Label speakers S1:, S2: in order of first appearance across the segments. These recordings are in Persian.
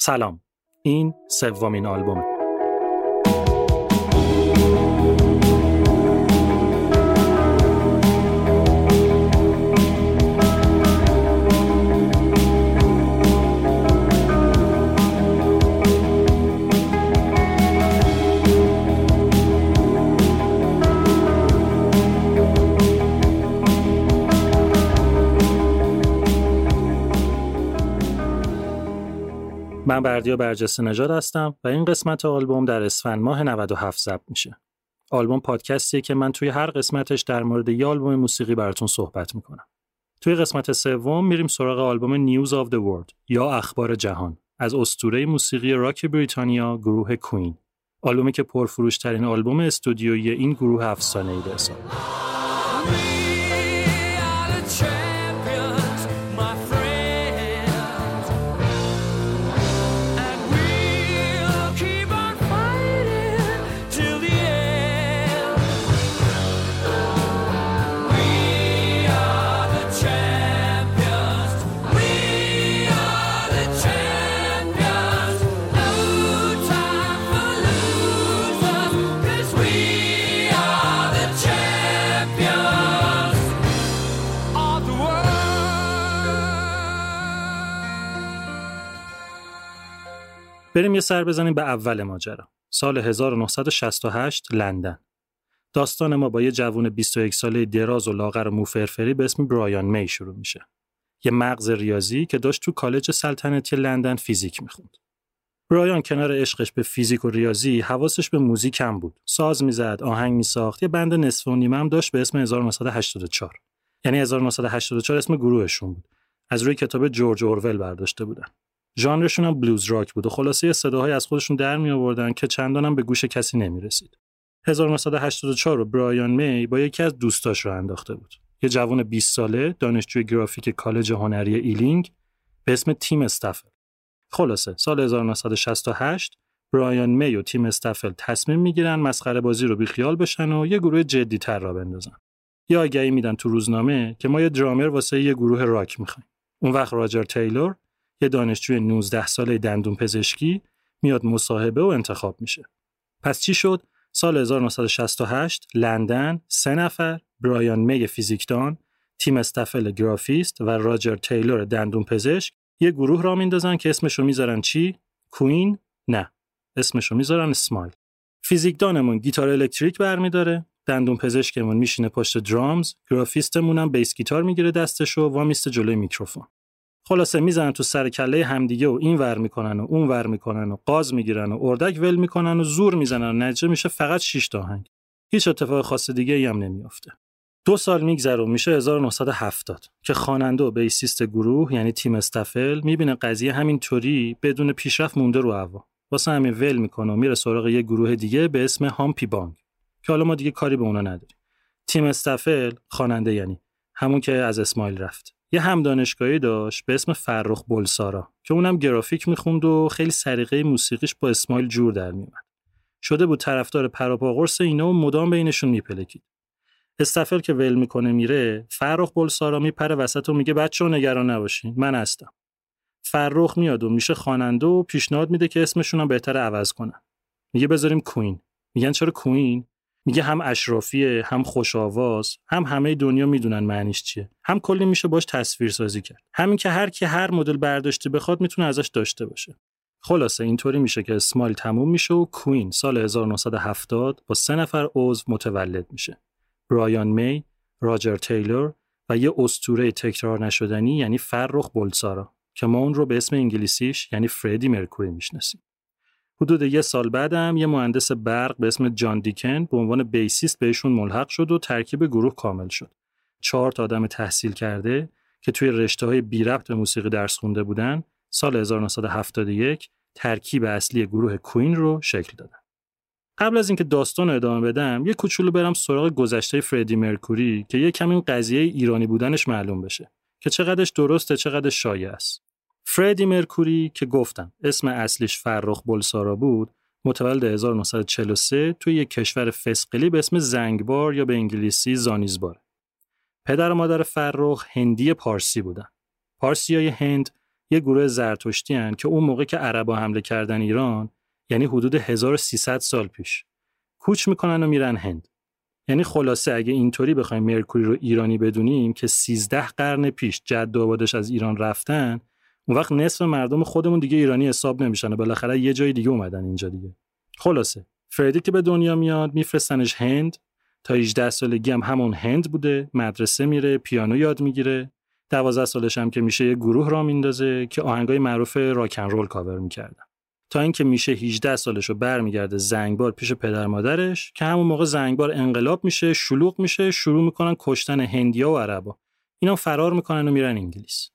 S1: سلام. این سومین آلبومه. من بردیا برجسته نژاد هستم و این قسمت آلبوم در اسفند ماه 97 ضبط میشه. آلبوم پادکستیه که من توی هر قسمتش در مورد یه آلبوم موسیقی براتون صحبت می‌کنم. توی قسمت سوم میریم سراغ آلبوم News of the World یا اخبار جهان از اسطوره موسیقی راک بریتانیا گروه کوین. آلبومی که پرفروشترین آلبوم استودیویی این گروه افسانه‌ای به حساب بریم یه سر بزنیم به اول ماجرا. سال 1968 لندن. داستان ما با یه جوون 21 ساله دراز و لاغر و موفرفری به اسم برایان می شروع میشه. یه مغز ریاضی که داشت تو کالج سلطنتی لندن فیزیک می‌خوند. برایان کنار عشقش به فیزیک و ریاضی حواسش به موزیک کم بود. ساز می‌زد، آهنگ میساخت، یه بند نصف و نیمه هم داشت به اسم 1984. یعنی 1984 اسم گروهشون بود. از روی کتاب جورج اورول برداشته بودن. ژانرشون هم بلوز راک بود و خلاصه صداهای از خودشون در می آوردن که چندانم به گوش کسی نمی رسید. 1984 رو برایان می با یکی از دوستاش راه انداخته بود. یه جوان 20 ساله دانشجوی گرافیک کالج هنری ایلینگ به اسم تیم استفل. خلاصه سال 1968 برایان می و تیم استفل تصمیم می‌گیرن مسخره بازی رو بیخیال بشن و یه گروه جدی تر راه بندازن. یا آگهی میدن تو روزنامه که ما یه درامر واسه یه گروه راک می‌خوایم. اون وقت راجر تیلور یه دانشجوی 19 ساله دندون پزشکی میاد مصاحبه و انتخاب میشه. پس چی شد؟ سال 1968 لندن سه نفر برایان می فیزیکدان، تیم استفل گرافیست و راجر تیلور دندون پزشک یه گروه را میندازن که اسمشو می‌ذارن چی؟ کوین؟ نه. اسمشو می‌ذارن اسمایل. فیزیکدانمون گیتار الکتریک برمیداره، دندون پزشکمون میشینه پشت درامز، گرافیستمون هم بیس گیتار می‌گیره دستشو وایمیسته جلوی میکروفون. خلاصه می‌زنن تو سر کله همدیگه و این ور می‌کنن و اون ور می‌کنن و غاز می‌گیرن و اردک ول می‌کنن و زور می‌زنن نتیجه میشه فقط 6 تا آهنگ. هیچ اتفاق خاص دیگه ای هم نمیافته. دو سال میگذره و میشه 1970 که خواننده و بیسیست گروه یعنی تیم استفل می‌بینه قضیه همینطوری بدون پیشرفت مونده رو هوا. واسه همین ول می‌کنه و میره سراغ یه گروه دیگه به اسم هامپی بانگ که حالا ما دیگه کاری به اونا نداریم. تیم استفل خواننده یعنی همون که از اسمایل رفت. یه هم دانشگاهی داشت به اسم فرخ بلسارا که اونم گرافیک می‌خوند و خیلی سریقه موسیقیش با اسمایل جور در میومد. شده بود طرفدار پراپاگورس اینا و مدام بینشون میپلکید. استفل که ول می‌کنه میره فرخ بلسارا میپره وسط و میگه بچه نگران نباشین من هستم. فرخ میاد و میشه خواننده و پیشنهاد میده که اسمشون هم بهتر عوض کنن. میگه بذاریم کوین. میگن چرا کوین؟ میگه هم اشرافیه هم خوش آواز هم همه دنیا می‌دونن معنیش چیه. هم کلی میشه باش تصویر سازی کرد. همین که هر کی هر مدل برداشته بخواد می‌تونه ازش داشته باشه. خلاصه اینطوری میشه که اسمایل تموم میشه و کوین سال 1970 با سه نفر عضو متولد میشه. برایان می، راجر تیلور و یه استوره تکرار نشدنی یعنی فرخ بولسارا که ما اون رو به اسم انگلیسیش یعنی فردی مرکوری می‌شناسیم. حدود یه سال بعدم یه مهندس برق به اسم جان دیکن به عنوان بیسیست بهشون ملحق شد و ترکیب گروه کامل شد. چهار تا آدم تحصیل کرده که توی رشته های بی ربط به موسیقی درس خونده بودن سال 1971 ترکیب اصلی گروه کوین رو شکل دادن. قبل از اینکه داستان رو ادامه بدم یه کوچولو برم سراغ گذشته فردی مرکوری که یه کمی قضیه ایرانی بودنش معلوم بشه که چقدرش درسته چقدرش شایع است. فردی مرکوری که گفتم اسم اصلیش فرخ بلسارا بود متولد 1943 توی یک کشور فسقلی به اسم زنگبار یا به انگلیسی زانیزبار. پدر و مادر فرخ هندی پارسی بودن. پارسی های هند یه گروه زرتشتی هن که اون موقع که عربا حمله کردن ایران یعنی حدود 1300 سال پیش کوچ می‌کنن و میرن هند. یعنی خلاصه اگه اینطوری بخوایم مرکوری رو ایرانی بدونیم که 13 قرن پیش جد آبادش از ایران رفتن اون وقت نصف مردم خودمون دیگه ایرانی حساب نمیشن و بالاخره یه جای دیگه اومدن اینجا دیگه. خلاصه فردی که به دنیا میاد میفرستنش هند. تا 18 سالگی هم همون هند بوده مدرسه میره پیانو یاد می‌گیره. 12 سالش هم که میشه یه گروه را میندازه که آهنگای معروف راکن رول کاور می‌کردن. تا اینکه میشه 18 سالش رو برمیگرده زنگبار پیش پدر مادرش که همون موقع زنگبار انقلاب میشه شلوغ میشه شروع می‌کنن کشتن هندیا و عربا اینا فرار می‌کنن و میرن انگلیس.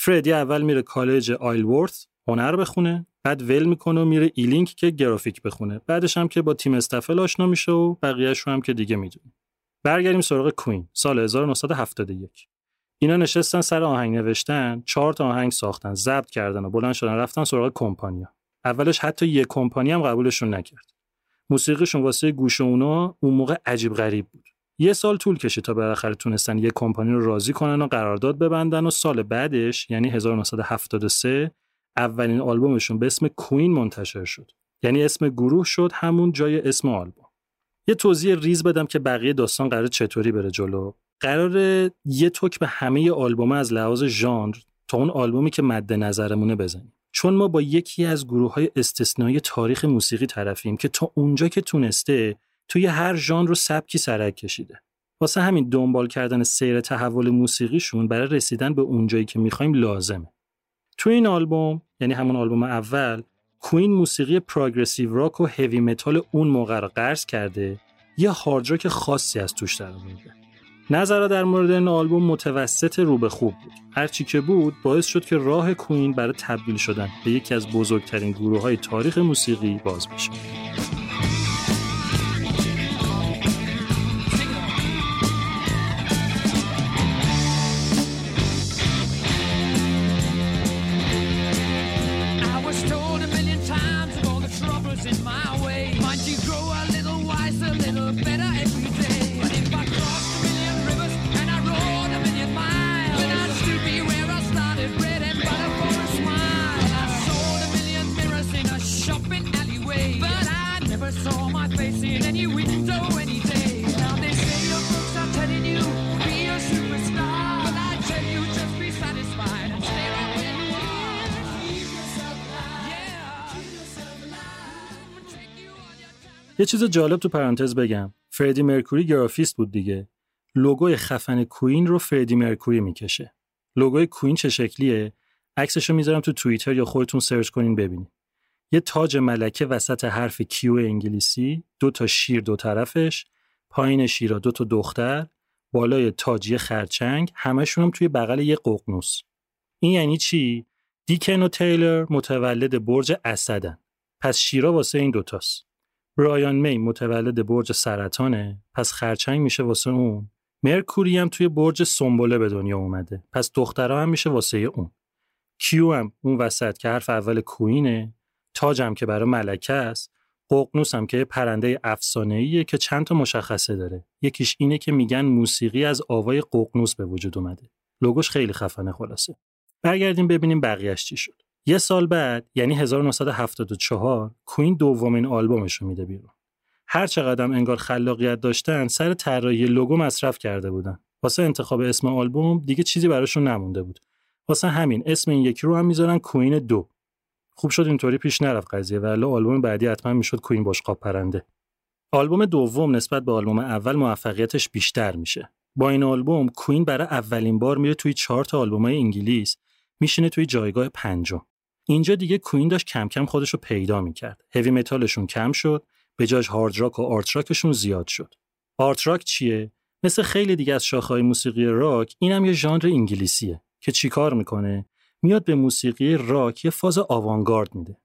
S1: فردی اول میره کالج آیلورث هنر بخونه بعد ول می‌کنه و میره ایلینک که گرافیک بخونه. بعدش هم که با تیم استفل آشنا میشه و بقیهش رو هم که دیگه می‌دونیم برگردیم سراغ کوین سال 1971 اینا نشستن سر آهنگ نوشتن چهار تا آهنگ ساختن ضبط کردن و بلند شدن رفتن سراغ کمپانیا. اولش حتی یه کمپانی هم قبولشون نکرد. موسیقیشون واسه گوش اونا اون موقع عجیب غریب بود. یه سال طول کشید تا بالاخره تونستن یه کمپانی رو راضی کنن و قرارداد ببندن و سال بعدش یعنی 1973 اولین آلبومشون به اسم کوین منتشر شد. یعنی اسم گروه شد همون جای اسم آلبوم. یه توضیح ریز بدم که بقیه داستان قرار چطوری بره جلو. قرار یه توک به همه آلبوم از لحاظ ژانر تا اون آلبومی که مد نظرمونه بزنیم. چون ما با یکی از گروه های استثنایی تاریخ موسیقی طرفیم که تا اونجا که تونسته توی هر ژانر و سبکی سرک کشیده. واسه همین دنبال کردن سیر تحول موسیقیشون برای رسیدن به اونجایی که می‌خوایم لازمه. توی این آلبوم یعنی همون آلبوم اول کوین موسیقی progressive rock و heavy metal اون موقع رو قرض کرده یه hard rock خاصی از توش در آورده. نظرها در مورد این آلبوم متوسط رو به خوب بود. هرچی که بود باعث شد که راه کوین برای تبدیل شدن به یکی از بزرگترین گروه های تاریخ موسیقی باز بشه. یه چیز جالب تو پرانتز بگم. فردی مرکوری گرافیست بود دیگه. لوگوی خفن کوین رو فردی مرکوری می‌کشه. لوگوی کوین چه شکلیه؟ عکسشو می‌ذارم تو توییتر یا خودتون سرچ کنین ببینید یه تاج ملکه وسط حرف Q انگلیسی دو تا شیر دو طرفش پایین شیرا دو تا دختر بالای تاج یه خرچنگ همشون هم توی بغل یه ققنوس. این یعنی چی؟ دیکن و تیلر متولد برج اسدن. پس شیرا واسه این دوتاست برایان می متولد برج سرطانه پس خرچنگ میشه واسه اون. مرکوری هم توی برج سنبله به دنیا اومده. پس دخترها هم میشه واسه اون. کیو هم اون وسط که حرف اول کوینه تاج هم که برای ملکه است ققنوس هم که پرنده افسانه‌ایه که چند تا مشخصه داره. یکیش اینه که میگن موسیقی از آوای ققنوس به وجود اومده. لوگوش خیلی خفنه خلاصه. برگردیم ببینیم بقیهش چی شد. یه سال بعد یعنی 1974 کوین دومین آلبومش رو میده بیرون. هر چقدر انگار خلاقیت داشتن سر طراحی لوگو مصرف کرده بودن. واسه انتخاب اسم آلبوم دیگه چیزی براشون نمونده بود. واسه همین اسم این یکی رو هم می‌ذارن کوین دو. خوب شد اینطوری پیش نرفت قضیه ولی آلبوم بعدی حتما می‌شد کوین بشقاب پرنده. آلبوم دوم نسبت به آلبوم اول موفقیتش بیشتر میشه. با این آلبوم کوین برای اولین بار میره توی چارت آلبومای انگلیس میشینه توی جایگاه پنجم. اینجا دیگه کوین داشت کم کم خودش رو پیدا می‌کرد. heavy metal شون کم شد به جاش hard rock و art rock شون زیاد شد. art rock چیه؟ مثل خیلی دیگه از شاخه‌های موسیقی راک اینم یه ژانر انگلیسیه که چیکار می‌کنه؟ میاد به موسیقی راک یه فاز آوانگارد میده.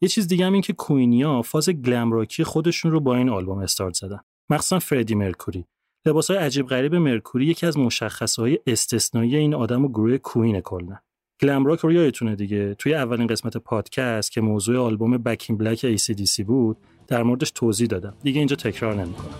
S1: یه چیز دیگه هم این که کوینیا فاز glam rock ی خودشون رو با این آلبوم استارت زدن. مخصوصا فردی مرکوری. لباسای عجیب غریب مرکوری یکی از مشخصهای استثنایی این آدم و گروه کوین کلا گلم راک رو یادتونه دیگه؟ توی اولین قسمت پادکست که موضوع آلبوم بکین بلک ACDC بود در موردش توضیح دادم. دیگه اینجا تکرار نمی‌کنم.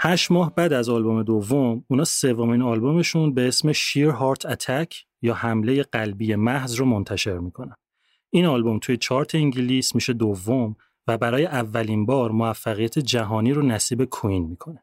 S1: هشت ماه بعد از آلبوم دوم اونا سومین آلبومشون به اسم شیر هارت اتک یا حمله قلبی محض رو منتشر می‌کنن. این آلبوم توی چارت انگلیس میشه دوم و برای اولین بار موفقیت جهانی رو نصیب کوین می‌کنه.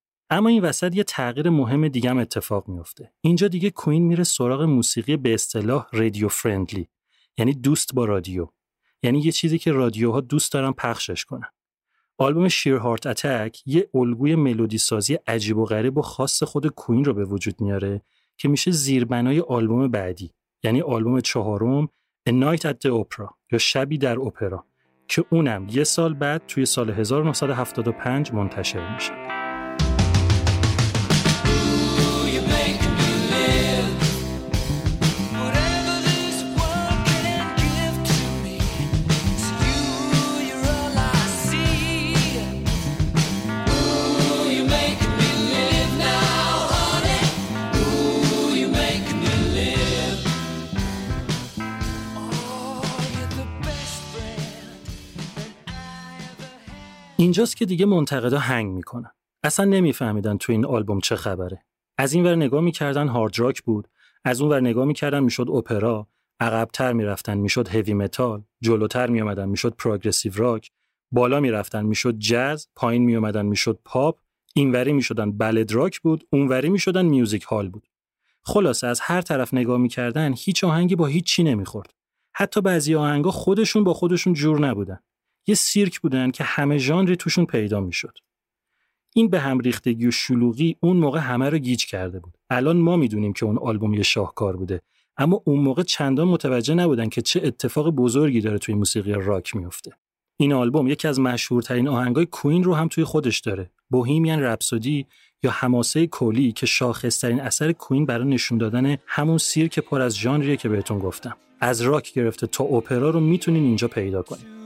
S1: اما این وسط یه تغییر مهم دیگه هم اتفاق میفته. اینجا دیگه کوین میره سراغ موسیقی به اصطلاح رادیو فرندلی یعنی دوست با رادیو. یعنی یه چیزی که رادیوها دوست دارن پخشش کنن. آلبوم شیر هارت اتک یه الگوی ملودی سازی عجیب و غریب و خاص خود کوین رو به وجود میاره که میشه زیربنای آلبوم بعدی یعنی آلبوم چهارم A Night at the Opera یا شبی در اپرا که اونم یه سال بعد توی سال 1975 منتشر میشه. اینجاست که دیگه منتقدا هنگ می‌کنن. اصلا نمیفهمیدن تو این آلبوم چه خبره. از این ور نگاه می‌کردن hard rock بود، از اون ور نگاه می‌کردن می‌شد اپرا، عقبتر می‌رفتن می‌شد heavy metal، جلوتر میومدن می‌شد progressive rock، بالا می‌رفتن می‌شد جاز، پایین میومدن می‌شد پاپ، اینوری می‌شدن ballad rock بود، اونوری می‌شدن music hall بود. خلاصه از هر طرف نگاه می‌کردن هیچ آهنگی با هیچ چی نمی‌خورد. حتی بعضی آهنگا خودشون با خودشون جور نبودن. یه سیرک بودن که همه ژانری توشون پیدا می‌شد. این به هم ریختگی و شلوغی اون موقع همه رو گیج کرده بود. الان ما می‌دونیم که اون آلبوم یه شاهکار بوده اما اون موقع چندان متوجه نبودن که چه اتفاق بزرگی داره توی موسیقی راک میفته. این آلبوم یکی از مشهورترین آهنگای کوین رو هم توی خودش داره. Bohemian Rhapsody یا حماسه کولی که شاخصترین اثر کوین برای نشون دادن همون سیرک پر از ژانریه که بهتون گفتم. از راک گرفته تا اپرا رو می‌تونین اینجا پیدا کنید.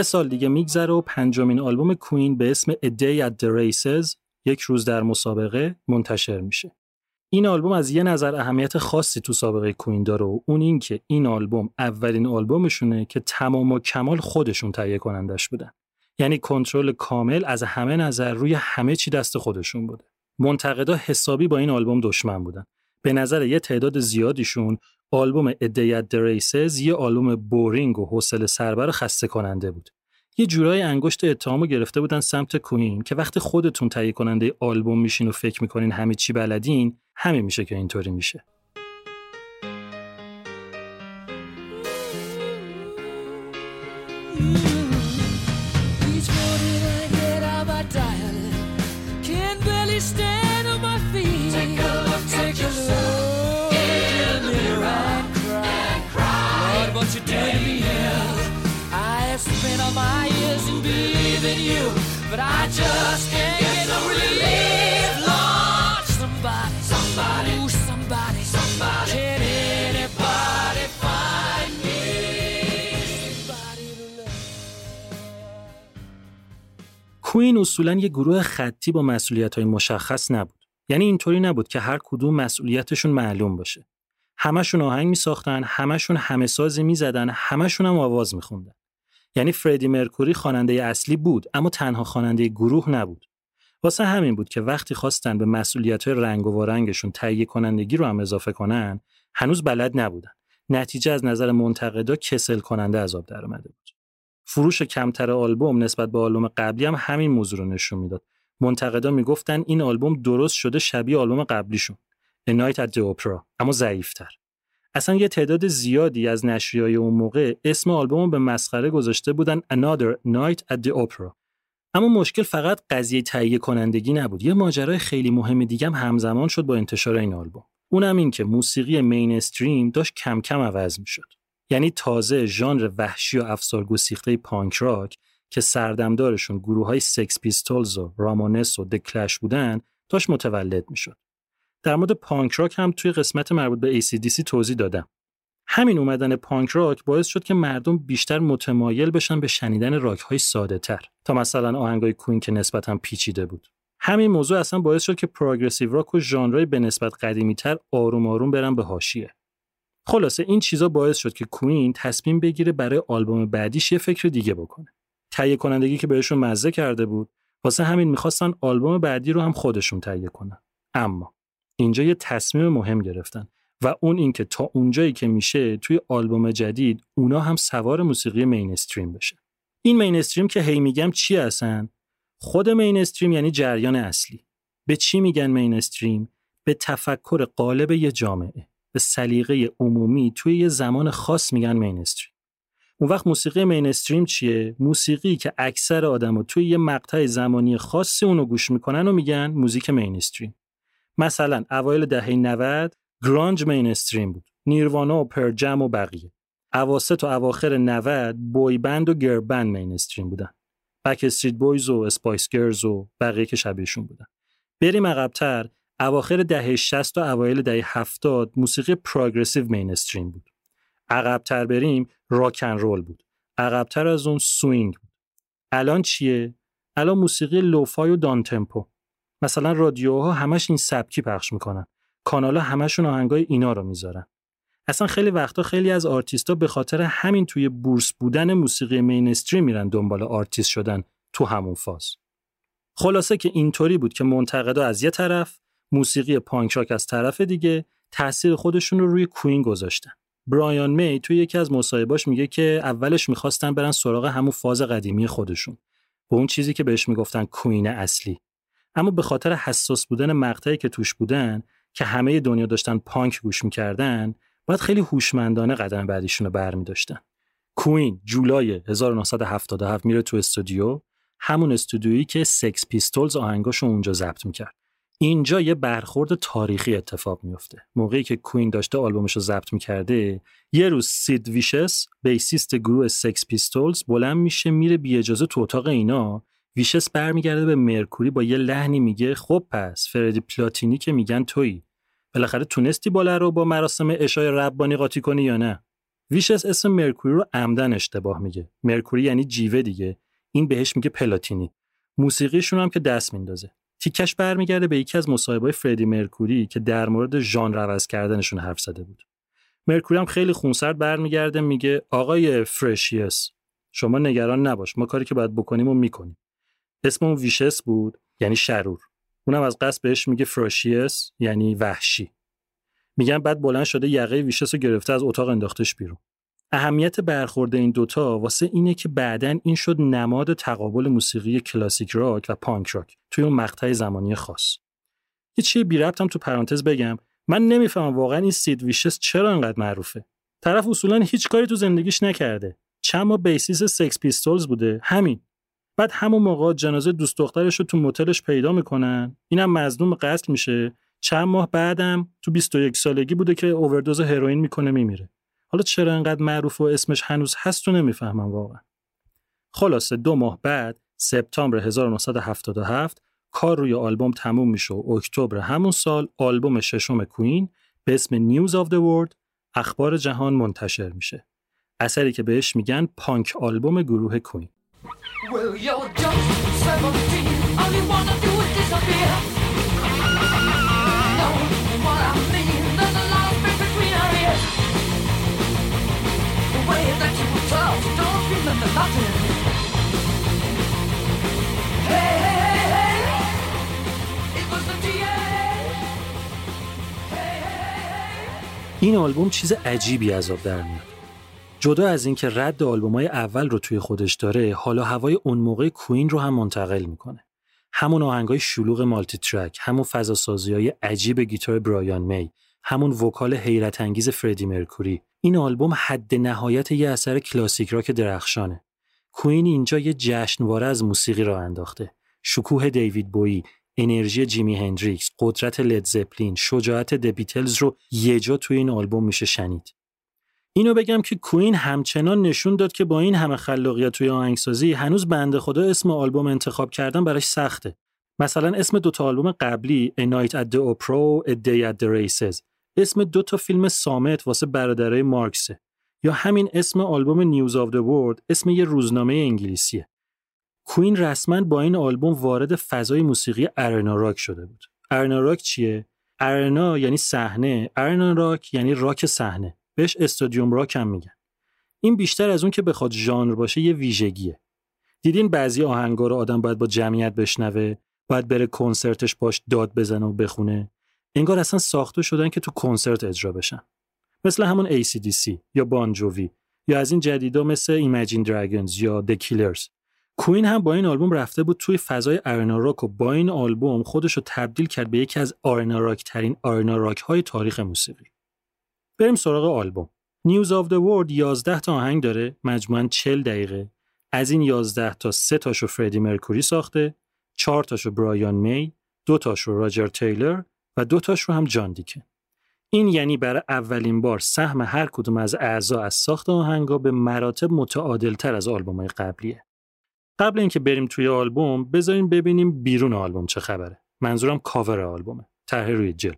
S1: یه سال دیگه میگذره و پنجمین آلبوم کوین به اسم A Day at the Races یک روز در مسابقه منتشر میشه. این آلبوم از یه نظر اهمیت خاصی تو سابقه کوین داره و اون این که این آلبوم اولین آلبومشونه که تمام و کمال خودشون تهیه کنندش بودن. یعنی کنترل کامل از همه نظر روی همه چی دست خودشون بوده. منتقدا حسابی با این آلبوم دشمن بودن. به نظر یه تعداد زیادیشون آلبوم A Day at the Races یه آلبوم boring و حوصله سربر خسته کننده بود. یه جورایی انگشت اتهامو گرفته بودن سمت کوین که وقتی خودتون تهیه کننده آلبوم میشین و فکر می‌کنین همه چی بلدین همین میشه که اینطوری میشه. کوین اصولا یه گروه خطی با مسئولیت های مشخص نبود. یعنی اینطوری نبود که هر کدوم مسئولیتشون معلوم باشه. همشون آهنگ می ساختن، همشون همه سازی می زدن، همشون هم آواز می خوندن. یعنی فردی مرکوری خواننده اصلی بود اما تنها خواننده گروه نبود. واسه همین بود که وقتی خواستن به مسئولیت رنگ و رنگشون تهیه کنندگی رو هم اضافه کنن، هنوز بلد نبودن. نتیجه از نظر منتقدا کسل کننده عذاب در اومده بود. فروش کمتر آلبوم نسبت به آلبوم قبلی هم همین موضوع رو نشون می‌داد. منتقدا می‌گفتن این آلبوم درست شده شبیه آلبوم قبلیشون. A Night at the Opera اما ضعیفتر. اصلا یه تعداد زیادی از نشریای اون موقع اسم آلبوم به مسخره گذاشته بودن Another Night at the Opera. اما مشکل فقط قضیه تهیه کنندگی نبود. یه ماجرای خیلی مهم دیگه هم همزمان شد با انتشار این آلبوم. اونم این که موسیقی مینستریم داشت کم کم عوض می‌شد. یعنی تازه ژانر وحشی و افسار گسیخته punk rock که سردمدارشون گروه های سکس پیستولز و رامونس و The Clash بودن داشت متولد می‌شد. در مورد punk rock هم توی قسمت مربوط به ACDC توضیح دادم. همین اومدن punk rock باعث شد که مردم بیشتر متمایل بشن به شنیدن راک های ساده تر تا مثلا آهنگای کوین که نسبتا پیچیده بود. همین موضوع اصلا باعث شد که progressive rock و ژانرهای به نسبت قدیمی تر آروم آروم برن به حاشیه. خلاصه این چیزا باعث شد که کوین تصمیم بگیره برای آلبوم بعدیش یه فکر دیگه بکنه. تهیه کنندگی که بهشون مزه کرده بود واسه همین می‌خواستن آلبوم بعدی رو هم خودشون تهیه کنن. اما اینجا یه تصمیم مهم گرفتن و اون اینکه تا اونجایی که میشه توی آلبوم جدید اونا هم سوار موسیقی مینستریم بشه. این مینستریم که هی میگم چی هستن؟ خود مینستریم یعنی جریان اصلی. به چی میگن مینستریم؟ به تفکر غالب یه جامعه. به سلیقه عمومی توی یه زمان خاص میگن mainstream. اون وقت موسیقی mainstream چیه؟ موسیقی که اکثر آدما توی یه مقطع زمانی خاصی اونو گوش می‌کنن و میگن موزیک mainstream. مثلا اوایل دهه 90 grunge mainstream بود. نیروانا و پرل جم و بقیه. اواسط و اواخر 90 boy band و girl band mainstream بودن. بک استریت بویز و اسپایس گرلز و بقیه که شبیهشون بودن. بریم عقبتر اواخر دهه 60 و اوایل دهه 70 موسیقی progressive mainstream بود. عقبتر بریم rock and roll بود. عقبتر از اون swing بود. الان چیه؟ الان موسیقی lo-fi و downtempo. مثلا رادیوها همش این سبکی پخش می‌کنن. کانالا همشون آهنگای اینا رو می‌ذارن. اصلا خیلی وقتا خیلی از آرتیستا به خاطر همین توی بورس بودن موسیقی mainstream میرن دنبال آرتیست شدن تو همون فاز. خلاصه که اینطوری بود که منتقدا از یه طرف موسیقی پانک راک از طرف دیگه تاثیر خودشون رو روی کوین گذاشتن. برایان می توی یکی از مصاحبهاش میگه که اولش می‌خواستن برن سراغ همون فاز قدیمی خودشون. به اون چیزی که بهش می‌گفتن کوین اصلی. اما به خاطر حساس بودن مقطعی که توش بودن که همه دنیا داشتن پانک گوش می‌کردن باید خیلی هوشمندانه قدم بعدیشون رو برمیداشتن. کوین جولای 1977 میره تو استودیو همون استودیویی که سکس پیستولز آهنگاشو اونجا ضبط می‌کرد. اینجا یه برخورد تاریخی اتفاق میفته موقعی که کوین داشته آلبومش رو ضبط می‌کرده یه روز سید ویشس bassist گروه سکس پیستولز بلند میشه میره بی اجازه تو اتاق اینا ویشس برمیگرده به مرکوری با یه لحنی میگه خب پس فردی پلاتینی که میگن تویی. بالاخره تونستی باله رو با مراسم عشای ربانی قاطی کنی یا نه؟ ویشس اسم مرکوری رو عمدن اشتباه میگه. مرکوری یعنی جیوه دیگه. این بهش میگه پلاتینی. موسیقیشون هم که دست میندازه. تیکش برمیگرده به یکی از مصاحبه‌های فردی مرکوری که در مورد ژانر عوض کردنشون حرف زده بود. مرکوری هم خیلی خونسرد برمیگرده میگه آقای فرشیس شما نگران نباش. ما کاری که باید بکنیم و می‌کنیم. اسم اون ویشس بود یعنی شرور. اونم از قصد بهش میگه فراشیس یعنی وحشی. میگن بعد بلند شده یقه ویشس رو گرفته از اتاق انداختش بیرون. اهمیت برخورد این دوتا واسه اینه که بعدا این شد نماد تقابل موسیقی کلاسیک راک و punk rock توی اون مقطع زمانی خاص. یه چیز بی ربطم تو پرانتز بگم. من نمی‌فهمم واقعا این سید ویشس چرا انقدر معروفه. طرف اصولا هیچ کاری تو زندگیش نکرده. چند ماه bassist سکس پیستولز بوده. همین. بعد همون موقع جنازه دوست دخترش رو تو موتلش پیدا می‌کنن. اینم مظنون قتل میشه. چند ماه بعدم تو 21 سالگی بوده که اووردوز هروئین می‌کنه میمیره. حالا چرا انقدر معروف و اسمش هنوز هست و نمی‌فهمم واقعا. خلاصه دو ماه بعد سپتامبر 1977 کار روی آلبوم تموم میشه و اکتبر همون سال آلبوم ششم کوین به اسم News of the World اخبار جهان منتشر میشه. اثری که بهش میگن punk album گروه کوین. Well, you're just 17. All you wanna do is disappear. Know what I mean? There's a lot of space between our ears. The way that you talk, don't remember nothing. Hey, hey, hey, hey. It was the DA. Hey, hey, hey. این آلبوم چیز عجیبی از آب در میاد. جدا از اینکه رد های اول رو توی خودش داره حالا هوای اون موقع کوین رو هم منتقل می‌کنه. همون آهنگای شلوغ multi-track همون فضا های عجیب گیتار برایان می همون vocal حیرت انگیز فردی مرکوری. این آلبوم حد نهایت یه اثر کلاسیک راک درخشانه. کویین اینجا یه جشنواره از موسیقی راه انداخته. شکوه دیوید بویی انرژی جیمی هندریکس قدرت لید زپلین شجاعت The Beatles رو یه جا توی این آلبوم میشه شنید. اینو بگم که کویین همچنان نشون داد که با این همه خلاقیت توی آهنگسازی هنوز بنده خدا اسم آلبوم انتخاب کردن براش سخته. مثلا اسم دوتا آلبوم قبلی A Night at the Opera A Day at the Races اسم دو تا فیلم صامت واسه برادرای مارکسه یا همین اسم آلبوم News of the World اسم یه روزنامه انگلیسیه. کویین رسما با این آلبوم وارد فضای موسیقی arena rock شده بود. arena rock چیه؟ arena یعنی صحنه، arena rock یعنی راک صحنه. بهش stadium rock هم میگن. این بیشتر از اون که بخواد ژانر باشه یه ویژگیه. دیدین بعضی آهنگا رو آدم باید با جمعیت بشنوه باید بره کنسرتش باش داد بزنه و بخونه. انگار اصلا ساخته شدن که تو کنسرت اجرا بشن. مثل همون ACDC یا بانجووی یا از این جدیدا مثل ایمجین دراگونز یا The Killers. کوین هم با این آلبوم رفته بود توی فضای آرنا راک و با این آلبوم خودش رو تبدیل کرد به یکی از آرنا راک ترین آرنا راک های تاریخ موسیقی. بریم سراغ آلبوم. News of the World 11 تا آهنگ داره مجموعاً 40 دقیقه. از این 11 تا 3 تاشو فردی مرکوری ساخته 4 تاشو برایان می دو تاشو راجر تیلر و دو تاش رو هم جان دیکن این یعنی برای اولین بار سهم هر کدوم از اعضا از ساخت آهنگا به مراتب متعادل تر از آلبوم های قبلیه. قبل اینکه بریم توی آلبوم بذاریم ببینیم بیرون آلبوم چه خبره. منظورم کاور آلبومه. طرح روی جلد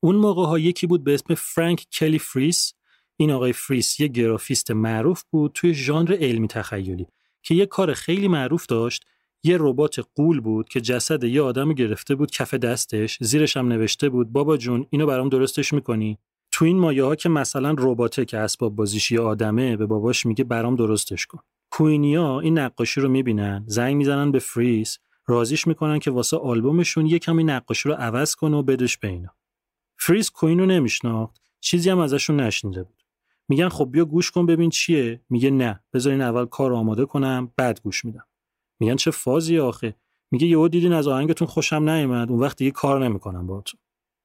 S1: اون موقع ها یکی بود به اسم فرانک کلی فریس. این آقای فریس یه گرافیست معروف بود توی ژانر علمی تخیلی که یه کار خیلی معروف داشت. یه ربات غول بود که جسد یه آدم گرفته بود کف دستش زیرش هم نوشته بود بابا جون اینو برام درستش می‌کنی؟ تو این مایه ها که مثلا رباته که اسباب بازیش یه آدمه به باباش میگه برام درستش کن. کویینیا این نقاشی رو می‌بینن زنگ می‌زنن به فریس راضیش می‌کنن که واسه آلبومشون یه کمی نقاشی رو عوض کنه و بدش به اینا. فریس کویین رو نمیشناخت. چیزی هم ازشون نشنیده بود. میگن خب بیا گوش کن ببین چیه. میگه نه. بذارین اول کار آماده کنم بعد گوش میدم. میگن چه فازی آخه. میگه یهو دیدین از آهنگتون خوشم نیومد. اون وقت دیگه کار نمی‌کنم باهاتون.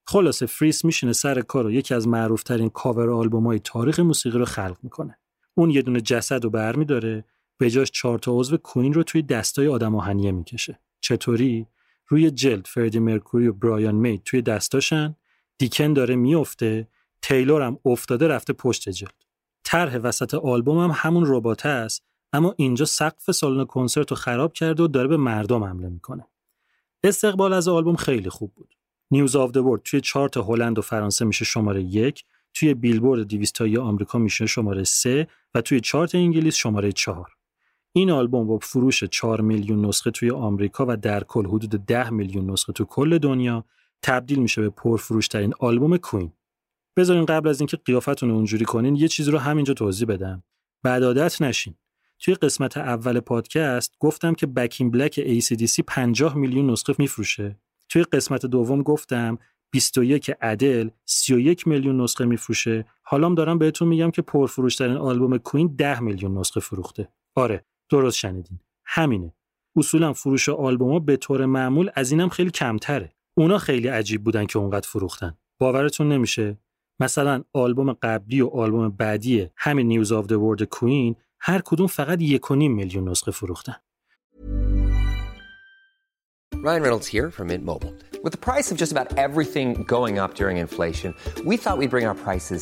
S1: خلاصه فریس میشینه سر کار رو یکی از معروف ترین کاور آلبوم های تاریخ موسیقی رو خلق می‌کنه. اون یه دونه جسد رو برمیداره. به جاش چهار تا عضو کویین رو توی دستای آدم آهنیه می‌کشه. چطوری؟ روی جلد فردی مرکوری و برایان می توی دستاشن. دیکن داره میفته تیلور هم افتاده رفته پشت جلد. طرح وسط آلبوم هم همون ربات است اما اینجا سقف سالن کنسرت رو خراب کرده و داره به مردم حمله می‌کنه. استقبال از آلبوم خیلی خوب بود. News of the توی چارت هلند و فرانسه میشه شماره یک توی بیلبورد 200 تایی آمریکا میشه شماره 3 و توی چارت انگلیس شماره 4. این آلبوم با فروش 4 میلیون نسخه توی آمریکا و در کل حدود 10 میلیون نسخه تو کل دنیا تبدیل میشه به پرفروشترین آلبوم کوین. بذارین قبل از اینکه قیافتون اونجوری کنین یه چیزی رو همینجا توضیح بدم. بعد عادت نشین. توی قسمت اول پادکست گفتم که بکین بلک ACDC 50 میلیون نسخه میفروشه. توی قسمت دوم گفتم 21 ادل 31 میلیون نسخه میفروشه. حالام دارم بهتون میگم که پرفروشترین آلبوم کوین 10 میلیون نسخه فروخته. آره درست شنیدین همینه اصولا فروش آلبوما به طور معمول از اینم خیلی کمتره اونا خیلی عجیب بودن که اونقدر فروختن باورتون نمیشه مثلا آلبوم قبلی و آلبوم بعدی همین نیوز آف the ورد کوین هر کدوم فقط یک میلیون نسخه فروختن
S2: Ryan Reynolds here from Mint Mobile. With the price of just about everything going up during inflation, we thought we'd bring our prices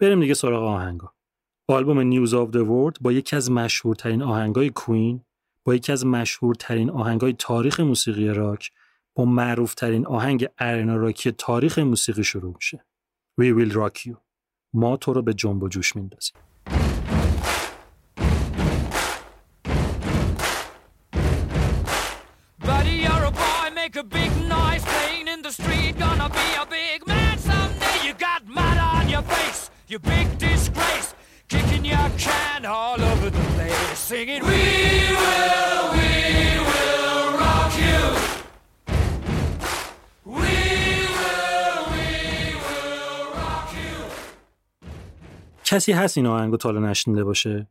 S1: بریم دیگه سراغ آهنگا. آلبوم نیوز آف the World با یکی از مشهورترین آهنگای کوین، با یکی از مشهورترین آهنگای تاریخ موسیقی راک، با معروفترین آهنگ ارنا راکی تاریخ موسیقی شروع میشه. We will rock you. ما تو رو به جنب و جوش میندازیم.
S3: Buddy, you're a boy, make a big noise playing in the street. You big disgrace. Kicking your can all over the place, singing, We will, we will rock you.
S1: کسی هست این آهنگو تا حالا نشنیده باشه؟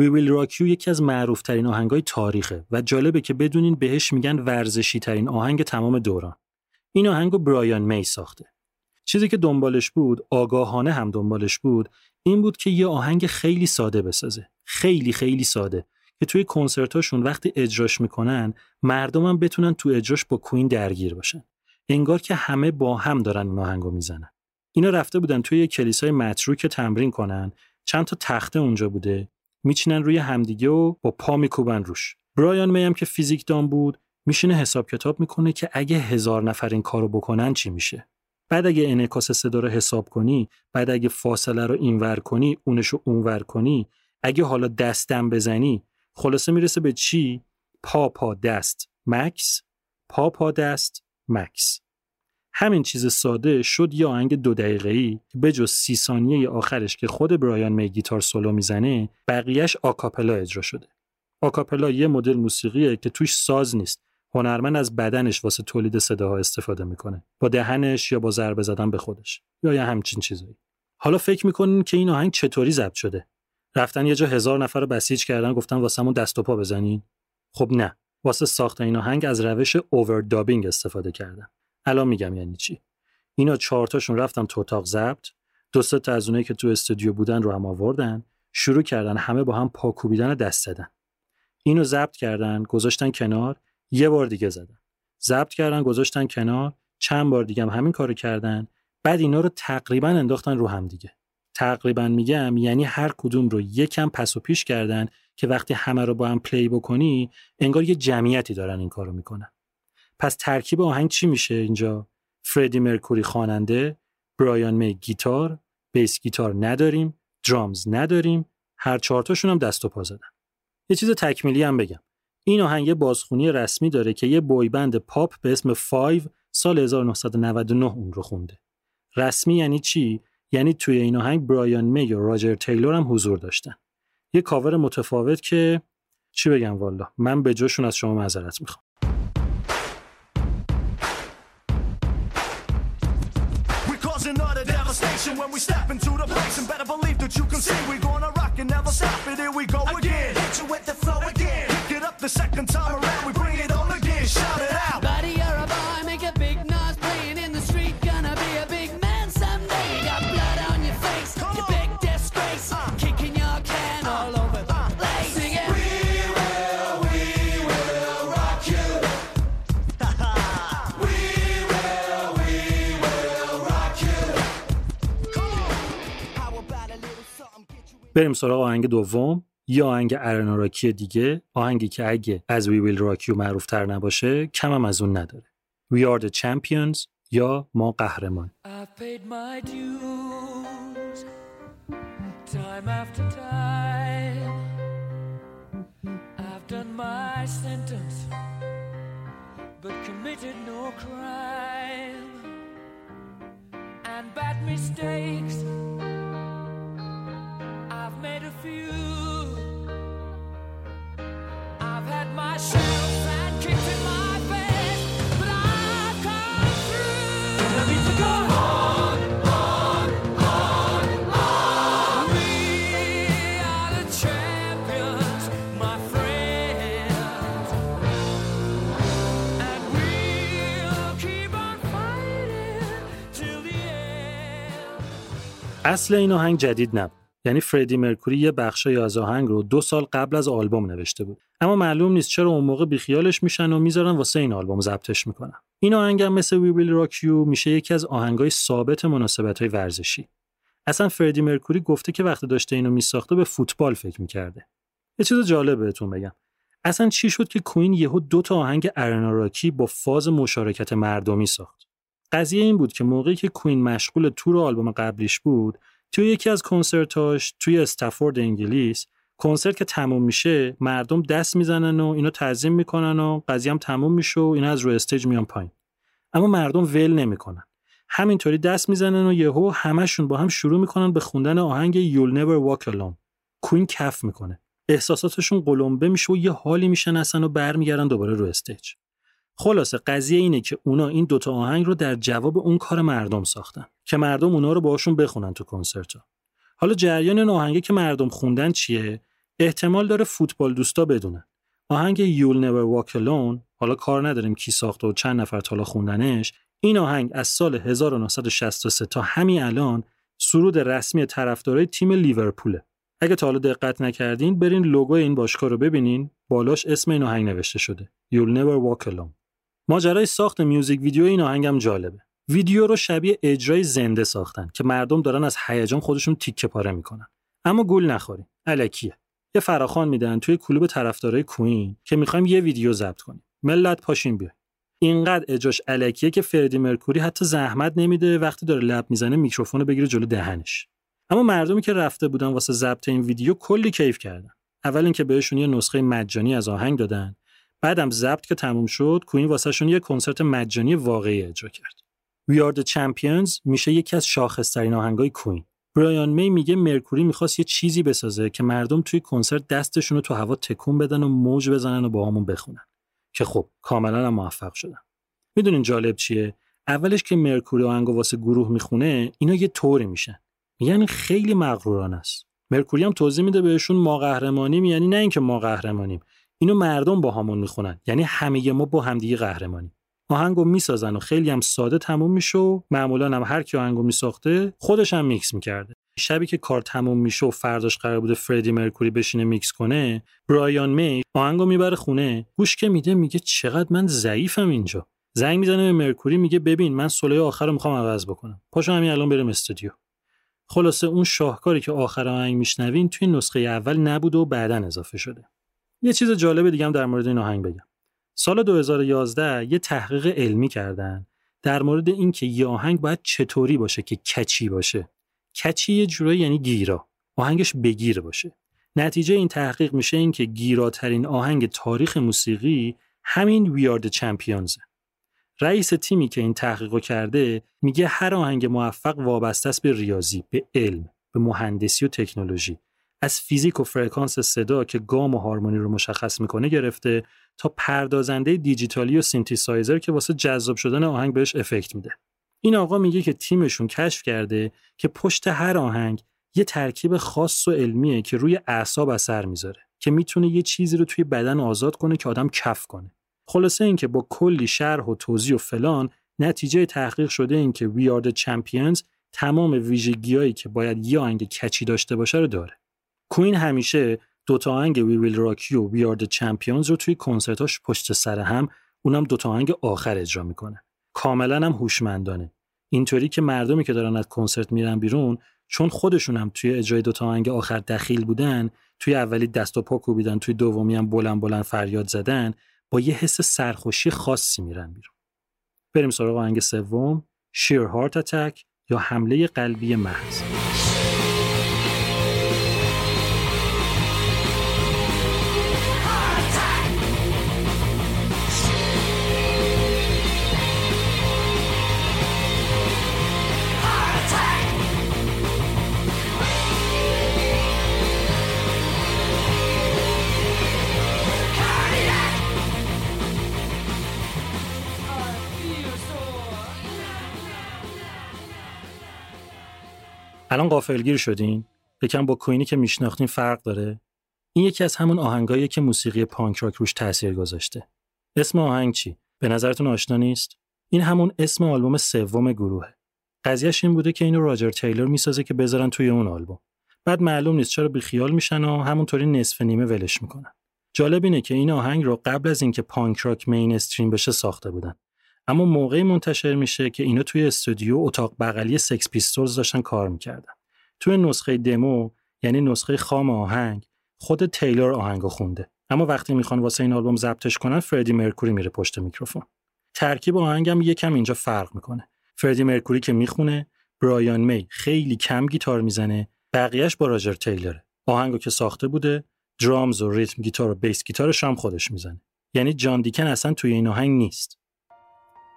S1: We Will Rock You یکی از معروفترین آهنگای تاریخه و جالبه که بدونین بهش میگن ورزشی ترین آهنگ تمام دوران. این آهنگو برایان می ساخته. چیزی که دنبالش بود، آگاهانه هم دنبالش بود، این بود که یه آهنگ خیلی ساده بسازه. خیلی خیلی ساده که توی کنسرتاشون وقتی اجراش می‌کنن، مردمم بتونن تو اجراش با کوین درگیر باشن. انگار که همه با هم دارن اون آهنگو می‌زنن. اینا رفته بودن توی کلیسای متروک تمرین کنن چند تا تخته اونجا بوده میچینن روی همدیگه و با پا میکوبن روش برایان میم که فیزیک دان بود میشینه حساب کتاب می‌کنه که اگه هزار نفر این کارو بکنن چی میشه بعد اگه انعکاس صدا رو حساب کنی بعد اگه فاصله رو اینور کنی اونشو اونور کنی. اگه حالا دستم بزنی خلاصه می‌رسه به چی؟ پا پا دست. مکس پا پا دست. مکس همین چیز ساده شد یه آهنگ دو دقیقه‌ای که بجز سی ثانیه آخرش که خود برایان می گیتار سولو می‌زنه بقیهش آکاپلا اجرا شده. آکاپلا یه مدل موسیقیه که توش ساز نیست. هنرمند از بدنش واسه تولید صداها استفاده می‌کنه. با دهنش یا با ضربه زدن به خودش یا یه همچین چیزایی. حالا فکر می‌کنین که این آهنگ چطوری ضبط شده؟ رفتن یه جا هزار نفر رو بسیج کردن گفتن واسمون دست و پا بزنین؟ خب نه. واسه ساخت این آهنگ از روش اووردابینگ استفاده کردن. الان میگم یعنی چی اینا چهار تاشون رفتن تو اتاق ضبط دو سه تا از اونایی که تو استودیو بودن رو هم آوردن شروع کردن همه با هم پاکوبیدن دست زدن اینو ضبط کردن گذاشتن کنار یه بار دیگه زدن. ضبط کردن گذاشتن کنار. چند بار دیگه هم همین کارو کردن. بعد اینا رو تقریبا انداختن رو هم دیگه. تقریبا میگم یعنی هر کدوم رو یکم پس و پیش کردن که وقتی همه رو با هم پلی بکنی انگار یه جمعیتی دارن این کارو می‌کنن. پس ترکیب آهنگ چی میشه اینجا؟ فردی مرکوری خواننده برایان می گیتار بیس گیتار نداریم درامز نداریم هر چهارتاشون هم دست و پا زدن. یه چیز تکمیلی هم بگم. این آهنگ یه بازخونی رسمی داره که یه بویبند پاپ به اسم 5 سال 1999 اون رو خونده رسمی یعنی چی یعنی توی این آهنگ برایان می و راجر تیلور هم حضور داشتن یه کاور متفاوت که چی بگم والا من به جاشون از شما معذرت می‌خوام
S4: We cause another devastation when we step into the place and better believe that you can see we gonna rock and never stop it. Here we go again. Hit you with the flow again. Pick it up the second time around. We bring it on again. Shout it out.
S3: Buddy, you're a boy, make a big noise playing in the street. Gonna be a big man someday. You got blood on your face,
S4: Come
S3: you
S4: on.
S3: big disgrace. Kicking your can all over the place. Sing it.
S4: How about a little something get you in?
S1: بریم سراغ آهنگ دوم یه آهنگ ارناراکی دیگه آهنگی که اگه از We Will Rock You معروف تر نباشه کم هم از اون نداره. We Are The Champions یا ما قهرمان.
S3: I've paid my dues
S1: اصل این آهنگ جدید نبود. یعنی فردی مرکوری یه بخشای از آهنگ رو دو سال قبل از آلبوم نوشته بود. اما معلوم نیست چرا اون موقع بیخیالش میشن و می‌ذارن واسه این آلبوم ضبطش می‌کنن. این آهنگ هم مثل وی ویل راک یو میشه یکی از آهنگای ثابت مناسبت های ورزشی. اصلا فردی مرکوری گفته که وقتی داشته اینو میساخته به فوتبال فکر می‌کرده. یه چیز جالب بهتون بگم. اصلا چی شد که کوین یهو دو تا آهنگ ارنا راکی با فاز مشارکت مردمی ساخت؟ قضیه این بود که موقعی که کویین مشغول تور آلبوم قبلیش بود توی یکی از کنسرتاش توی استفورد انگلیس کنسرت که تموم میشه مردم دست می‌زنن و اینا تعظیم می‌کنن و قضیه هم تموم میشه و اینا از روی stage میان پایین. اما مردم ول نمی‌کنن. همینطوری دست می‌زنن و یهو همشون با هم شروع می‌کنن به خوندن آهنگ You'll Never Walk Alone. کویین کف می‌کنه. احساساتشون قلمبه میشه و یه حالی میشن اصلا و برمیگردن دوباره رو stage. خلاصه قضیه اینه که اونا این دوتا آهنگ رو در جواب اون کار مردم ساختن که مردم اونا رو باشون بخونن تو کنسرت ها. حالا جریان این آهنگی که مردم خوندن چیه؟ احتمال داره فوتبال دوستا بدونن. آهنگ You'll Never Walk Alone حالا کار نداریم کی ساخته و چند نفر تالا خوندنش این آهنگ از سال 1963 تا همین الان سرود رسمی طرفدارای تیم لیورپوله. اگه تا حالا دقت نکردین برین لوگو این باشگاه رو ببینین. بالاش اسم این آهنگ نوشته شده. You'll Never Walk Alone. ماجرای ساخت میوزیک ویدیو این آهنگم جالبه. ویدیو رو شبیه اجرای زنده ساختن که مردم دارن از هیجان خودشون تیکه پاره می‌کنن. اما گول نخورین الکیه. یه فراخوان میدن توی کلوب طرفدارای کوین که می‌خوایم یه ویدیو ضبط کنیم. ملت پاشین بیاین اینقدر اجاش الکیه که فردی مرکوری حتی زحمت نمیده وقتی داره لب می‌زنه میکروفون رو بگیره جلو دهنش. اما مردمی که رفته بودن واسه ضبط این ویدیو کلی کیف کردن. اول اینکه بهشون یه نسخه مجانی از آهنگ دادن. بعدم ضبط که تموم شد کوین واسهشون یه کنسرت مجانی واقعی اجرا کرد. We Are The Champions میشه یکی از شاخصترین آهنگای کوین. برایان می میگه مرکوری می‌خواست یه چیزی بسازه که مردم توی کنسرت دستشون رو تو هوا تکون بدن و موج بزنن و با همون بخونن. که خب کاملا هم موفق شدن. می‌دونین جالب چیه؟ اولش که مرکوری آهنگو واسه گروه می‌خونه اینا یه طوری میشن. یعنی خیلی مغرورانه است. مرکوری هم توضیح میده بهشون ما قهرمانیم یعنی نه اینکه ما قهرمانیم. اینو مردم باهامون می‌خونن. یعنی همه ما با همدیگه قهرمانیم. آهنگو می‌سازن و خیلی هم ساده تموم میشه و معمولا هم هر کی آهنگو میساخته خودش هم میکس می‌کرده. شبی که کار تموم میشه و فرداش قرار بوده فردی مرکوری بشینه میکس کنه برایان می آهنگو می‌بره خونه گوش که میده میگه چقدر من ضعیفم اینجا. زنگ می‌زنه به مرکوری میگه ببین من سولوی آخر رو می‌خوام عوض بکنم. پاشو همین الان بریم استودیو. خلاصه اون شاهکاری که آخر آهنگ میشنوین توی نسخه اول نبود و بعدا اضافه شده. یه چیز جالب دیگه هم در مورد این آهنگ بگم. سال 2011 یه تحقیق علمی کردن در مورد اینکه یه آهنگ باید چطوری باشه که کچی باشه. کچی یه جورایی یعنی گیرا. آهنگش بگیر باشه. نتیجه این تحقیق میشه این که گیراترین آهنگ تاریخ موسیقی همین We Are The Champions. رئیس تیمی که این تحقیق کرده میگه هر آهنگ موفق وابسته است به ریاضی به علم به مهندسی و تکنولوژی. از فیزیک و فرکانس صدا که گام و هارمونی رو مشخص می‌کنه گرفته تا پردازنده دیجیتالی و سینتیسایزر که واسه جذاب شدن آهنگ بهش effect میده. این آقا میگه که تیمشون کشف کرده که پشت هر آهنگ یه ترکیب خاص و علمیه که روی اعصاب اثر می‌ذاره که می‌تونه یه چیزی رو توی بدن آزاد کنه که آدم کف کنه. خلاصه اینکه با کلی شرح و توضیح و فلان نتیجه تحقیق شده این که We Are The Champions تمام ویژگیهایی که باید یه آهنگ کچی داشته باشه رو داره. کوین همیشه دوتا آهنگ Will Rock You و Are The Champions رو توی کنسرتاش پشت سر هم اونم دوتا آهنگ آخر اجرا می‌کنه. کاملا هم هوشمندانه. اینطوری که مردمی که دارن از کنسرت میرن بیرون چون خودشون هم توی اجرای دوتا آهنگ آخر دخیل بودن توی اولی دست و پا کوبیدن توی دومی هم بلند بلند فریاد زدن با یه حس سرخوشی خاصی میرن بیرون. بریم سراغ آهنگ سوم شیر هارت اتک یا حمله قلبی محض. الان غافلگیر شدین؟ یکم با کویینی که میشناختین فرق داره؟ این یکی از همون آهنگایی که موسیقی پانک راک روش تاثیر گذاشته. اسم آهنگ چی؟ به نظرتون آشنا نیست؟ این همون اسم آلبوم سوم گروهه قضیهش این بوده که اینو راجر تیلور می‌سازه که بذارن توی اون آلبوم. بعد معلوم نیست چرا بیخیال میشن و همونطوری نصفه نیمه ولش می‌کنن. جالب اینه که این آهنگ رو قبل از اینکه پانک راک mainstream بشه ساخته بودن. اما موقعی منتشر میشه که اینا توی استودیو اتاق بغلی سکس پیستولز داشتن کار می‌کردن. توی نسخه دمو یعنی نسخه خام آهنگ خود تیلور آهنگو خونده. اما وقتی می‌خوان واسه این آلبوم ضبطش کنن فردی مرکوری میره پشت میکروفون. ترکیب آهنگم یکم اینجا فرق می‌کنه. فردی مرکوری که می‌خونه برایان می خیلی کم گیتار می‌زنه بقیهش با راجر تیلره آهنگو که ساخته بوده درامز و ریتم گیتار و بیس گیتارش هم خودش می‌زنه. یعنی جان دیکن اصلا توی این آهنگ نیست.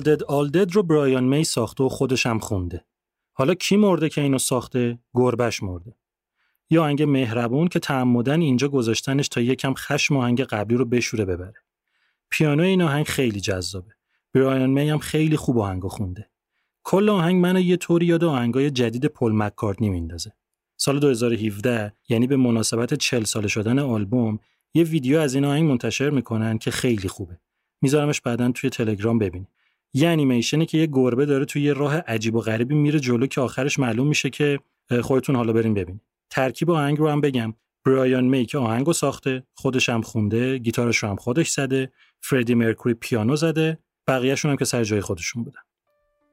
S4: All Dead
S1: رو برایان می ساخته و خودش هم خونده. حالا کی مرده که اینو ساخته؟ گربش مرده. یه آهنگ مهربون که تعمدن اینجا گذاشتنش تا یکم خشم آهنگ قبلی رو بشوره ببره. پیانو این آهنگ خیلی جذابه. برایان می هم خیلی خوب آهنگو خونده. کل آهنگ منو یه طوری یاد آهنگای جدید پل مکارتنی میندازه. سال 2017 یعنی به مناسبت 40 ساله شدن آلبوم یه ویدیو از این آهنگ منتشر می‌کنن که خیلی خوبه. میذارمش بعدا توی تلگرام ببینید. یه انیمیشنی که یه گربه داره توی یه راه عجیب و غریبی میره جلو که آخرش معلوم میشه که خودتون حالا بریم ببینید. ترکیب آهنگ رو هم بگم. برایان می که آهنگو ساخته، خودش هم خونده، گیتارش رو هم خودش زده، فردی مرکوری پیانو زده، بقیه‌شون هم که سر جای خودشون بودن.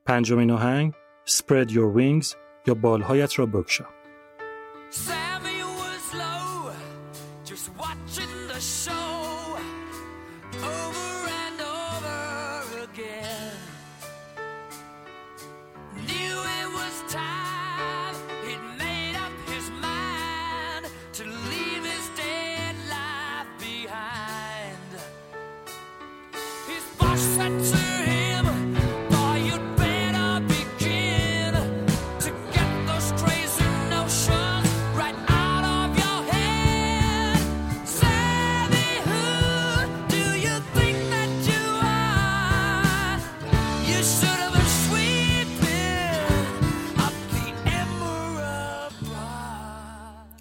S1: پنجمین آهنگ Spread Your Wings یا بالهایت را بگشا.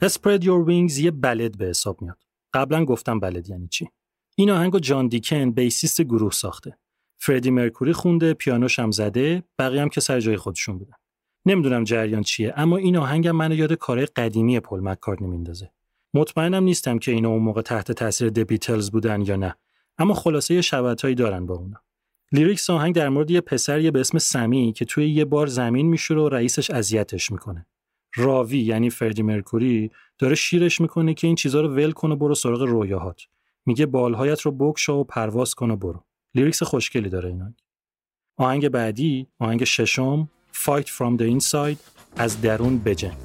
S1: Spread Your Wings یه ballad به حساب میاد. قبلا گفتم ballad یعنی چی. این آهنگو جان دیکن bassist گروه ساخته. فردی مرکوری خونده پیانوش هم زده بقیه هم که سر جای خودشون بودن نمی‌دونم جریان چیه اما این آهنگم منو یاد کارهای قدیمی پل مکارتنی میندازه مطمئنم نیستم که اینا اون موقع تحت تاثیر The Beatles بودن یا نه اما خلاصه یه شباهتایی دارن با اونا lyrics آهنگ در مورد یه پسری به اسم سمی که توی یه بار زمین میشوره و رئیسش اذیتش می‌کنه راوی یعنی فردی مرکوری داره شیرش می‌کنه که این چیزها رو ول کن و برو سراغ رویاهات. میگه بالهایت رو بکشا و پرواز کن و برو. لیریکس خوشگلی داره اینا آهنگ بعدی آهنگ ششم Fight from the Inside از درون بجن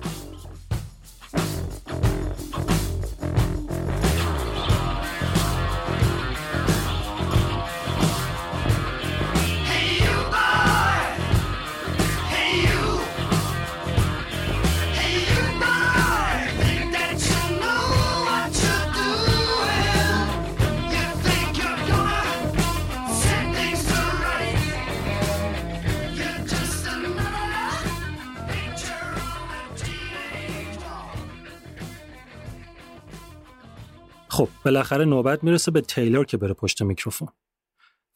S1: خب بالاخره نوبت می‌رسه به تیلور که بره پشت میکروفون.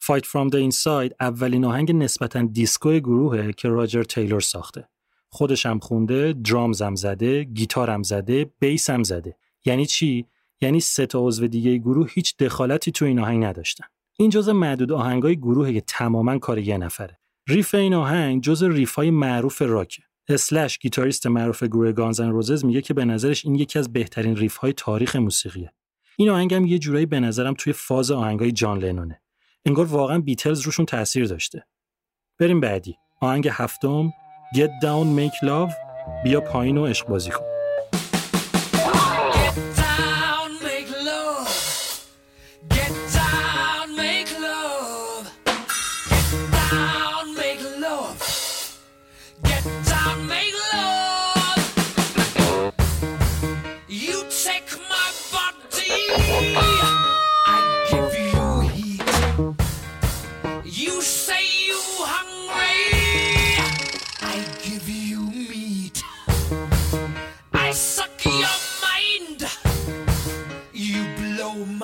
S1: Fight from the Inside اولین آهنگ نسبتا دیسکو گروهه که راجر تیلور ساخته. خودش هم خونده، drums هم زده، گیتار هم زده، bass هم زده. یعنی چی؟ یعنی سه تا عضو دیگه گروه هیچ دخالتی تو این آهنگ نداشتن. این جزء معدود آهنگای گروهه که تماما کار یه نفره. riff این آهنگ جزء riff های معروف راکه. اسلش گیتاریست معروف گروه گانزن روزز میگه که به نظرش این یکی از بهترین riff های تاریخ موسیقیه. این آهنگم یه جورایی به نظرم توی فاز آهنگای جان لنونه. انگار واقعا بیتلز روشون تاثیر داشته. بریم بعدی. آهنگ هفتم Get Down Make Love. بیا پایین و عشق بازی کن. Get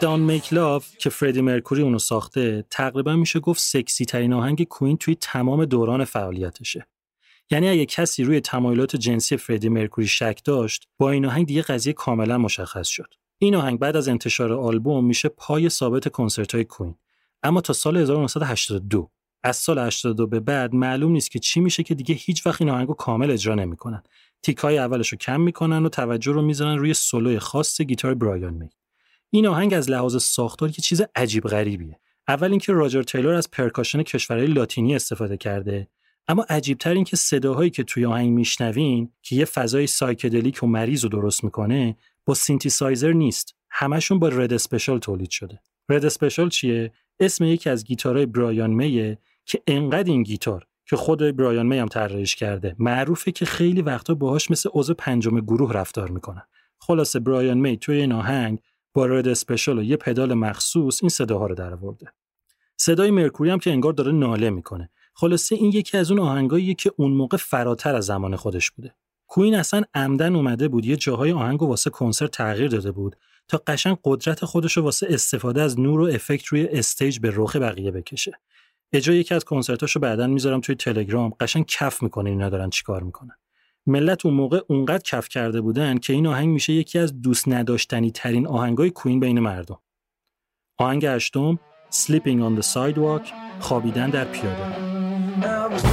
S1: Down Make Love که فردی مرکوری اونو ساخته تقریبا میشه گفت سکسی ترین آهنگ کوین توی تمام دوران فعالیتشه. یعنی اگه کسی روی تمایلات جنسی فردی مرکوری شک داشت با این آهنگ دیگه قضیه کاملا مشخص شد. این آهنگ بعد از انتشار آلبوم میشه پای ثابت کنسرت های کوین. اما تا سال 1982 از سال 82 به بعد معلوم نیست که چی میشه که دیگه هیچ وقت این آهنگو کامل اجرا نمی‌کنن. تیکای اولش رو کم می‌کنن و توجه رو می‌ذارن روی سولوی خاص گیتار برایان می. این آهنگ از لحاظ ساختار یه چیز عجیب غریبیه. اول اینکه راجر تیلور از percussion کشورهای لاتینی استفاده کرده اما عجیبتر این که صداهایی که توی آهنگ میشنوین که یه فضای psychedelic و مریض رو درست می‌کنه با سینتیسایزر نیست همشون با Red Special تولید شده Red Special چیه اسم یکی از گیتارهای برایان میه که انقدر این گیتار که خود برایان می هم طراحیش کرده. معروفه که خیلی وقتا باهاش مثل عضو پنجم گروه رفتار می‌کنن. خلاصه برایان می توی این آهنگ با رد اسپشال و یه پدال مخصوص این صداها رو در آورده صدای مرکوری هم که انگار داره ناله می‌کنه. خلاصه این یکی از اون آهنگاییه که اون موقع فراتر از زمان خودش بوده. کوین اصلا عمدن اومده بود یه جاهای آهنگ واسه کنسرت تغییر داده بود تا قشنگ قدرت خودش واسه استفاده از نور و افکت روی استیج به رخ بقیه بکشه. اجرا یکی از کنسرتاشو بعدا می‌ذارم توی تلگرام. قشنگ کف می‌کنه اینا دارن چیکار می‌کنن. ملت اون موقع اونقدر کف کرده بودن که این آهنگ میشه یکی از دوست نداشتنی ترین آهنگای کوین بین مردم. آهنگ هشتم Sleeping on the Sidewalk خوابیدن در پیاده.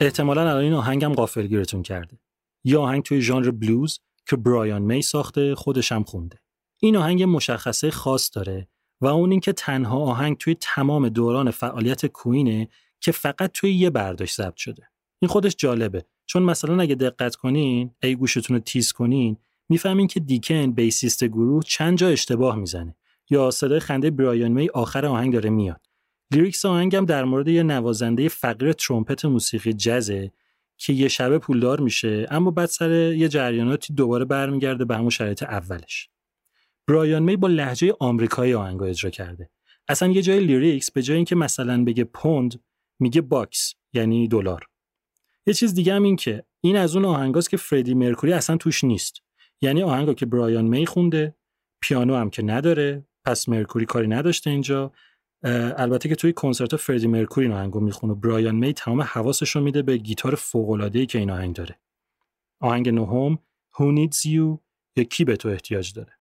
S1: احتمالا الان این آهنگم غافلگیرتون کرده. یه آهنگ توی ژانر بلوز که برایان می ساخته خودش هم خونده. این آهنگ مشخصه خاص داره و اون اینکه تنها آهنگ توی تمام دوران فعالیت کوینه که فقط توی یه برداشت ضبط شده. این خودش جالبه چون مثلا اگه دقت کنین ای گوشتون رو تیز کنین می‌فهمین که دیکن بیسیست گروه چند جا اشتباه می‌زنه یا صدای خنده برایان می آخر آهنگ داره میاد lyrics آهنگم در مورد یه نوازنده فقیر ترومپت موسیقی جزه که یه شبه پولدار میشه اما بعد سر یه جریاناتی دوباره برمیگرده به همون شرایط اولش. برایان می با لهجه آمریکایی آهنگ اجرا کرده. اصلا یه جای lyrics به جای اینکه مثلا بگه پوند میگه bucks یعنی دلار. یه چیز دیگه هم این که این از اون آهنگاست که فردی مرکوری اصلا توش نیست. یعنی آهنگا که برایان می خونده پیانو هم که نداره پس مرکوری کاری نداشته اینجا البته که توی کنسرت فردی مرکوری این آهنگو می‌خونه. برایان می تمام حواسش رو میده به گیتار فوق که این آهنگ داره. آهنگ نهم Who Needs You یا کی به تو احتیاج داره؟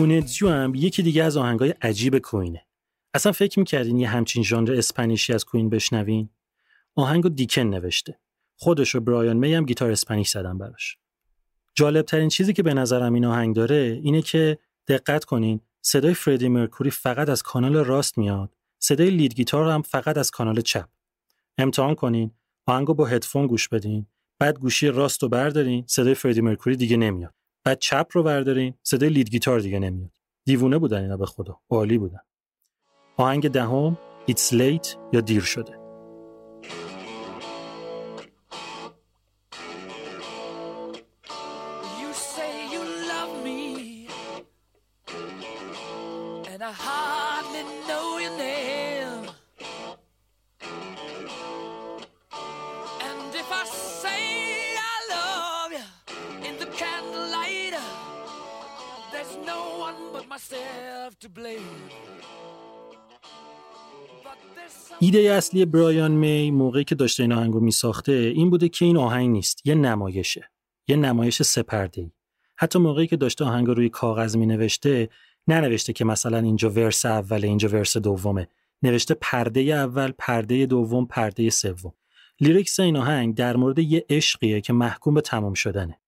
S1: هونتزیو هم یکی دیگه از آهنگای عجیب کوینه. اصلا فکر می‌کردین یه همچین ژانر اسپانیشی از کوین بشنوین؟ آهنگو دیکن نوشته. خودش و برایان می هم گیتار اسپانیش زدن براش. جالب ترین چیزی که به نظرم این آهنگ داره اینه که دقت کنین صدای فردی مرکوری فقط از کانال راست میاد. صدای لید گیتار هم فقط از کانال چپ. امتحان کنین آهنگو با هدفون گوش بدین. بعد گوشی راست رو بردارین صدای فردی مرکوری دیگه نمیاد. بعد چپ رو بردارین صدای لید گیتار دیگه نمیاد. دیوونه بودن اینا به خدا عالی بودن. آهنگ دهم It's Late یا دیر شده. ایده اصلی برایان می موقعی که داشته این آهنگو می ساخته این بوده که این آهنگ نیست یه نمایشه یه نمایش سپرده حتی موقعی که داشته آهنگ روی کاغذ می نوشته ننوشته که مثلا اینجا ورس اوله اینجا ورس دومه. نوشته پرده اول پرده دوم پرده سوم. لیریکس این آهنگ در مورد یه عشقیه که محکوم به تمام شدنه.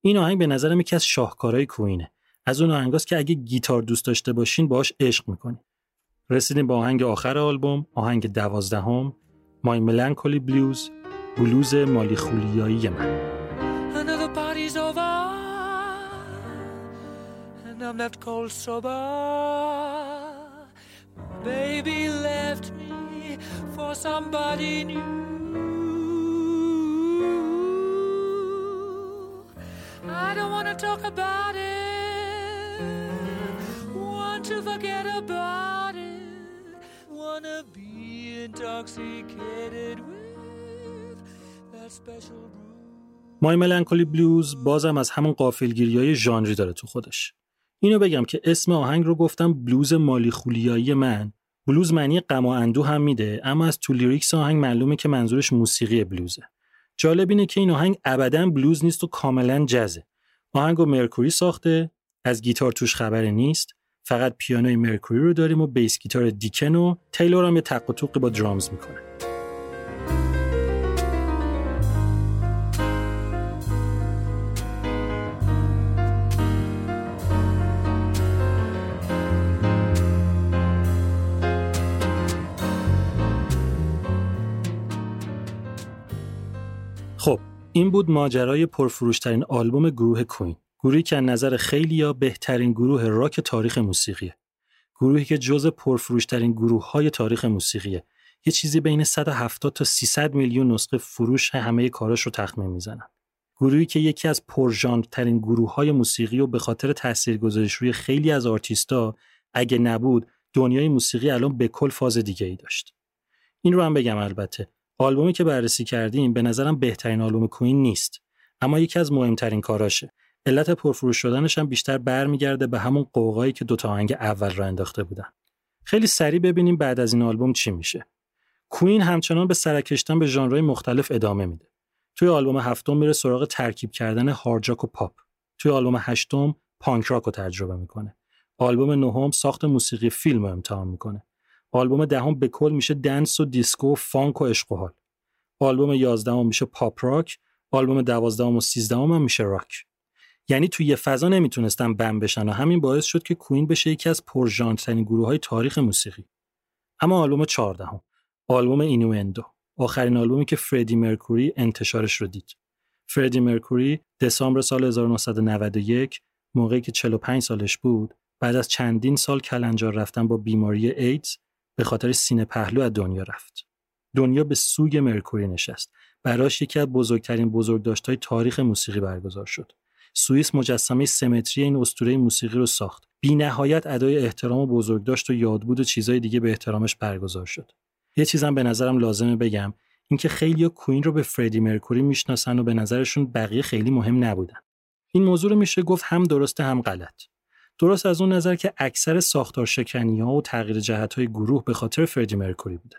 S1: این آهنگ به نظرم یکی از شاهکارهای کوینه. از اون آهنگاست که اگه گیتار دوست داشته باشین باهاش عشق می‌کنین. رسیدیم به آهنگ آخر آلبوم آهنگ دوازدهم مای ملانکولی بلوز بلوز مالی خولیایی من Baby left me for somebody new. I don't want to talk about it. Want to forget about. Wanna be intoxicated with that special My Melancholy Blues بازم از همون غافلگیری های ژانری داره تو خودش. اینو بگم که اسم آهنگ رو گفتم بلوز مالی خولیایی من. بلوز معنی غم و اندو هم میده اما از تو lyrics آهنگ معلومه که منظورش موسیقی بلوزه. جالب اینه که این آهنگ ابدا بلوز نیست و کاملا جزه. آهنگ و مرکوری ساخته، از گیتار توش خبری نیست فقط پیانوی مرکوری رو داریم و بیس گیتار دیکن و تیلور هم یه تق و با درامز می‌کنه. خب این بود ماجرای پرفروشترین آلبوم گروه کوین. گروهی که از نظر خیلیا بهترین گروه راک تاریخ موسیقیه. گروهی که جز پرفروشترین گروه های تاریخ موسیقیه. یه چیزی بین 170 تا 300 میلیون نسخه فروش همه کاراش رو تخمین می‌زنن. گروهی که یکی از ترین گروه های موسیقی و به خاطر تاثیرگذاریش روی خیلی از آرتیستا اگه نبود دنیای موسیقی الان به کل فاز دیگه ای داشت. این رو هم بگم البته آلبومی که بررسی کردیم به نظرم بهترین آلبوم کوین نیست اما یکی از مهمترین کاراشه علت پرفروش شدنش هم بیشتر برمیگرده به همون قوقایی که دوتا آهنگ اول را انداخته بودن. خیلی سریع ببینیم بعد از این آلبوم چی میشه. کوین همچنان به سرکشتن به ژانرهای مختلف ادامه میده. توی آلبوم هفتم میره سراغ ترکیب کردن هارجاک و پاپ توی آلبوم هشتم پانک راک رو تجربه می‌کنه آلبوم نهم ساخت موسیقی فیلم رو امتحان می‌کنه آلبوم دهم به کل میشه dance و دیسکو و فانک و عشق آلبوم یازدهم میشه پاپ راک آلبوم دوازدهم و سیزدهم هم میشه راک یعنی توی یه فضا نمی‌تونستن بند بشن و همین باعث شد که Queen بشه یکی از پرژانرترین گروه های تاریخ موسیقی اما آلبوم چهاردهم آلبوم Innuendo آخرین آلبومی که فردی مرکوری انتشارش رو دید فردی مرکوری دسامبر سال 1991 موقعی که 45 سالش بود بعد از چندین سال کلنجار رفتن با بیماری ایدز به خاطر سینه پهلو از دنیا رفت. دنیا به سوی مرکوری نشست. براش یکی از بزرگترین بزرگداشت‌های تاریخ موسیقی برگزار شد. سوئیس مجسمه سمتری این اسطوره موسیقی رو ساخت. بی نهایت ادای احترام و بزرگداشت و یادبود و چیزای دیگه به احترامش برگزار شد. یه چیزم به نظرم لازمه بگم اینکه خیلی کوین رو به فردی مرکوری می‌شناسن و به نظرشون بقیه خیلی مهم نبودن. این موضوع رو میشه گفت هم درسته هم غلط. درست از اون نظر که اکثر ساختار شکنی ها و تغییر جهت های گروه به خاطر فردی مرکوری بوده.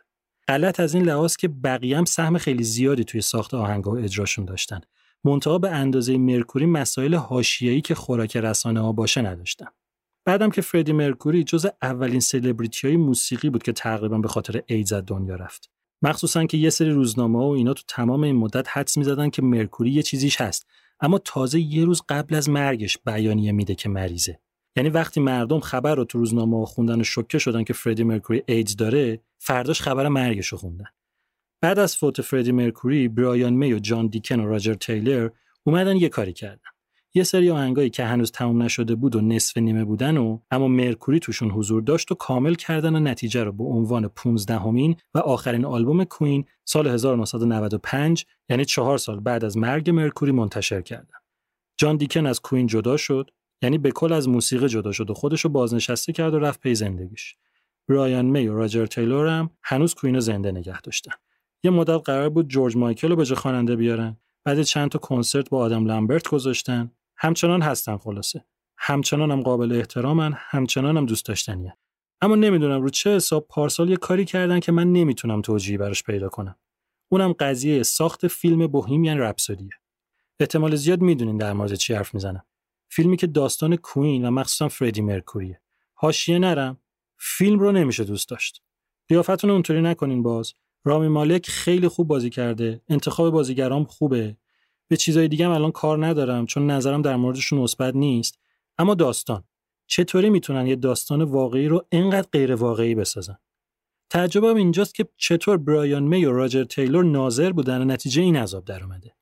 S1: غلط از این لحاظ که بقیه هم سهم خیلی زیادی توی ساخت آهنگ و اجراشون داشتن. منتها به اندازه مرکوری مسائل حاشیه‌ای که خوراک رسانه ها باشه نداشتن. بعدم که فردی مرکوری جز اولین سلبریتی های موسیقی بود که تقریبا به خاطر ایدز دنیا رفت. مخصوصا که یه سری روزنامه و اینا تو تمام این مدت حدس می‌زدن که مرکوری یه چیزیش هست اما تازه یه روز قبل از مرگش بیانیه میده که مریضه یعنی وقتی مردم خبر رو تو روزنامه خوندن و شوکه شدن که فردی مرکوری ایدز داره فرداش خبر مرگش رو خوندن بعد از فوت فردی مرکوری برایان می و جان دیکن و راجر تیلر اومدن یه کاری کردن یه سری آهنگایی که هنوز تموم نشده بود و نصف نیمه بودن و اما مرکوری توشون حضور داشت و کامل کردن و نتیجه رو به عنوان 15 همین و آخرین آلبوم کوین سال 1995 یعنی چهار سال بعد از مرگ مرکوری منتشر کردن. جان دیکن از کوین جدا شد یعنی به کل از موسیقی جدا شد و خودش رو بازنشسته کرد و رفت پی زندگیش. برایان می و راجر تیلور هم هنوز کوین رو زنده نگه داشتن. یه مدت قرار بود جورج مایکل رو به جای خواننده بیارن. بعد چند تا کنسرت با آدم لامبرت گذاشتن. همچنان هستن خلاصه. همچنان هم قابل احترامن، همچنان هم دوست داشتنیه. اما نمی‌دونم رو چه حساب پارسال یه کاری کردن که من نمی‌تونم توجیهی براش پیدا کنم. اونم قضیه ساخت فیلم بوهیمیان رپسودیه. احتمال زیاد می‌دونین در مورد چی حرف می‌زنم. فیلمی که داستان کوین و مخصوصا فردی مرکوریه. حاشیه نرم فیلم رو نمیشه دوست داشت. قیافتون اونطوری نکنین باز. رامی مالک خیلی خوب بازی کرده. انتخاب بازیگرام خوبه. به چیزای دیگه هم الان کار ندارم چون نظرم در موردشون مثبت نیست. اما داستان چطوری می‌تونن یه داستان واقعی رو اینقدر غیر واقعی بسازن؟ تعجبم اینجاست که چطور برایان می و راجر تیلور ناظر بودن و نتیجه این عذاب در اومده.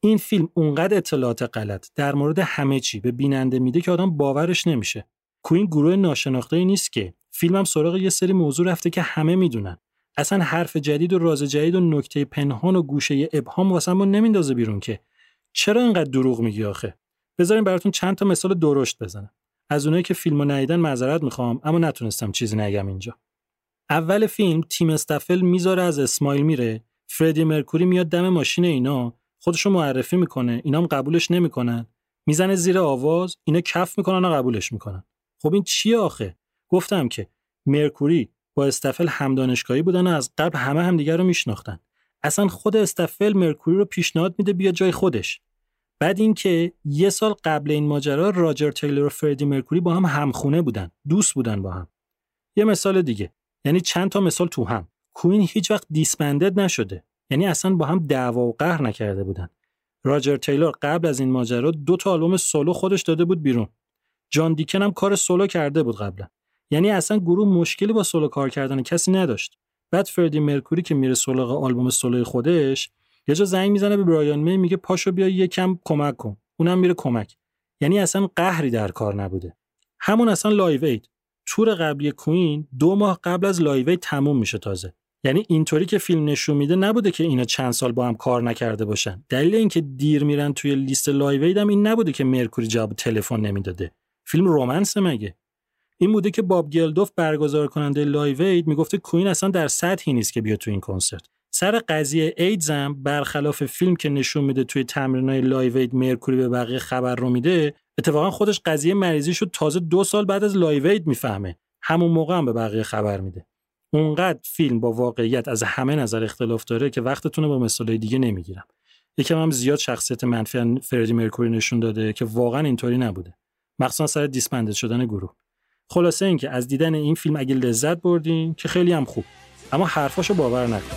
S1: این فیلم اونقدر اطلاعات غلط در مورد همه چی به بیننده میده که آدم باورش نمیشه. کوین گروه ناشناخته نیست که فیلمم سراغ یه سری موضوع رفته که همه می‌دونن. اصلا حرف جدید و راز جدید و نکته پنهان و گوشه ابهام واسه ما نمیندازه بیرون که. چرا اینقدر دروغ میگی آخه؟ بذارین براتون چند تا مثال درشت بزنم. از اونایی که فیلمو ندیدن معذرت می‌خوام اما نتونستم چیزی نگم اینجا. اول فیلم تیم استفل می‌ذاره از اسمایل میره. فردی مرکوری میاد دم ماشین اینا. خودشو معرفی می‌کنه. اینام قبولش نمی‌کنن. می‌زنه زیر آواز. اینا کف می‌کنن و قبولش می‌کنن. خب این چیه آخه؟ گفتم که مرکوری با استفل همدانشگاهی بودن و از قبل همه همدیگه رو میشناختن. اصلا خود استفل مرکوری رو پیشنهاد میده بیا جای خودش. بعد اینکه یه سال قبل این ماجرا راجر تیلر و فردی مرکوری با هم همخونه بودن دوست بودن با هم. یه مثال دیگه. یعنی چند تا مثال تو هم. کوین هیچ وقت دیسبندد نشده. یعنی اصلا با هم دعوا و قهر نکرده بودن. راجر تیلور قبل از این ماجرا دو تا آلبوم سولو خودش داده بود بیرون. جان دیکن هم کار سولو کرده بود قبلا. یعنی اصلا گروه مشکلی با سولو کار کردن کسی نداشت. بعد فردی مرکوری که میره سولو آلبوم سولوی خودش یه جا زنگ می‌زنه به برایان می میگه پاشو بیا یکم کمک کن. اونم میره کمک. یعنی اصلا قهری در کار نبوده. همون اصلا Live Aid تور قبلی Queen دو ماه قبل از Live Aid تموم میشه تازه. یعنی اینطوری که فیلم نشون میده نبوده که اینا چند سال با هم کار نکرده باشن. دلیل اینکه دیر میرن توی لیست Live Aid هم این نبوده که مرکوری جواب تلفن نمی‌داده. فیلم romance مگه؟ این بوده که باب گلدوف برگزار کننده Live Aid می‌گفته Queen اصلا در سطحی نیست که بیا تو این کنسرت. سر قضیه ایدز هم برخلاف فیلم که نشون میده توی تمرینای Live Aid مرکوری به بقیه خبر رو میده اتفاقا خودش قضیه مریضیشو تازه دو سال بعد از Live Aid می‌فهمه. همون موقع هم به بقیه خبر میده. اونقدر فیلم با واقعیت از همه نظر اختلاف داره که وقتتون رو با مثالای دیگه نمی‌گیرم. یکم هم زیاد شخصیت منفی فردی مرکوری نشون داده که واقعا اینطوری نبوده. مخصوصا سر disbanded شدن گروه. خلاصه اینکه از دیدن این فیلم اگه لذت بردین که خیلی هم خوب. اما حرفاشو باور نکن.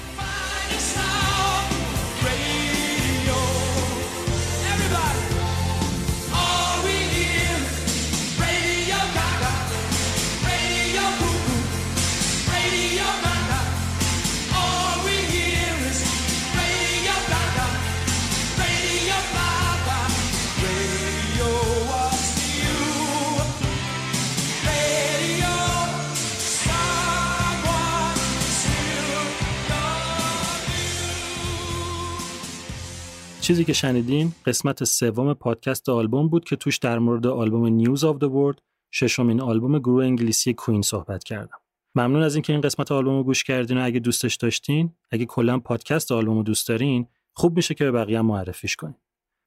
S1: چیزی که شنیدین قسمت سوم پادکست آلبوم بود که توش در مورد آلبوم News of the World ششمین آلبوم گروه انگلیسی Queen صحبت کردم. ممنون از اینکه این قسمت آلبوم رو گوش کردین و اگه دوستش داشتین، اگه کلا پادکست آلبوم رو دوست دارین، خوب میشه که به بقیه معرفیش کنین.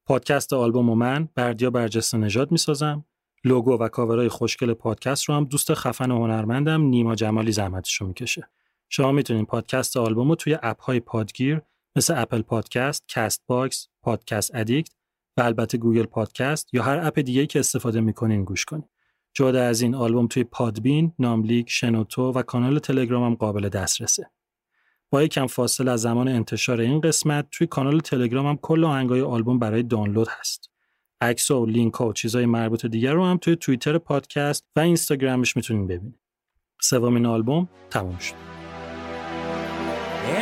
S1: پادکست آلبوم رو من بردیا برجسته نژاد می‌سازم. لوگو و کاورای خوشگل پادکست رو هم دوست خفن و هنرمندم نیما جمالی زحمتش رو می‌کشه. شما می‌تونین پادکست آلبوم رو توی اپ های پادگیر مثل Apple Podcast، Castbox، Podcast Addict و البته Google Podcast یا هر اپ دیگه که استفاده می‌کنین گوش کنین. جدا از این آلبوم توی Podbean، ناملیک، شنوتو و کانال تلگرام هم قابل دسترسه. با یکم فاصله از زمان انتشار این قسمت توی کانال تلگرام هم کل آهنگای آلبوم برای دانلود هست. عکس و لینک و چیزای مربوط دیگر رو هم توی توییتر پادکست و اینستاگرامش می‌تونین ببینید. سومین آلبوم تموم شد.